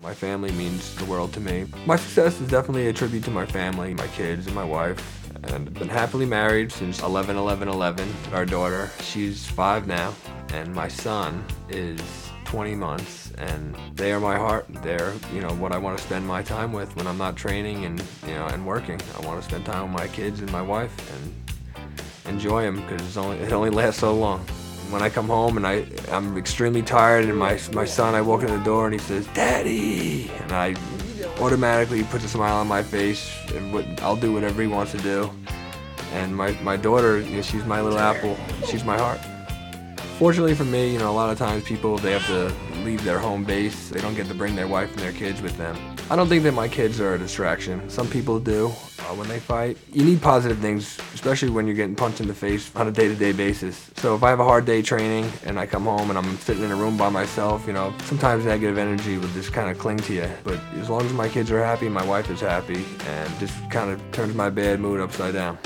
My family means the world to me. My success is definitely a tribute to my family, my kids, and my wife. And I've been happily married since 11 11 11. Our daughter, she's five now, and my son is 20 months. And they are my heart. They're, you know, what I want to spend my time with when I'm not training and, you know, and working. I want to spend time with my kids and my wife and enjoy them because only, it only lasts so long. When I come home and I, I'm extremely tired and my, my son, I walk in the door and he says, Daddy! And I automatically puts a smile on my face and what, I'll do whatever he wants to do. And my, my daughter, you know, she's my little apple. She's my heart. Fortunately for me, you know, a lot of times people, they have to leave their home base. They don't get to bring their wife and their kids with them. I don't think that my kids are a distraction. Some people do uh, when they fight. You need positive things, especially when you're getting punched in the face on a day-to-day basis. So if I have a hard day training and I come home and I'm sitting in a room by myself, you know, sometimes negative energy will just kind of cling to you. But as long as my kids are happy, my wife is happy, and just kind of turns my bad mood upside down.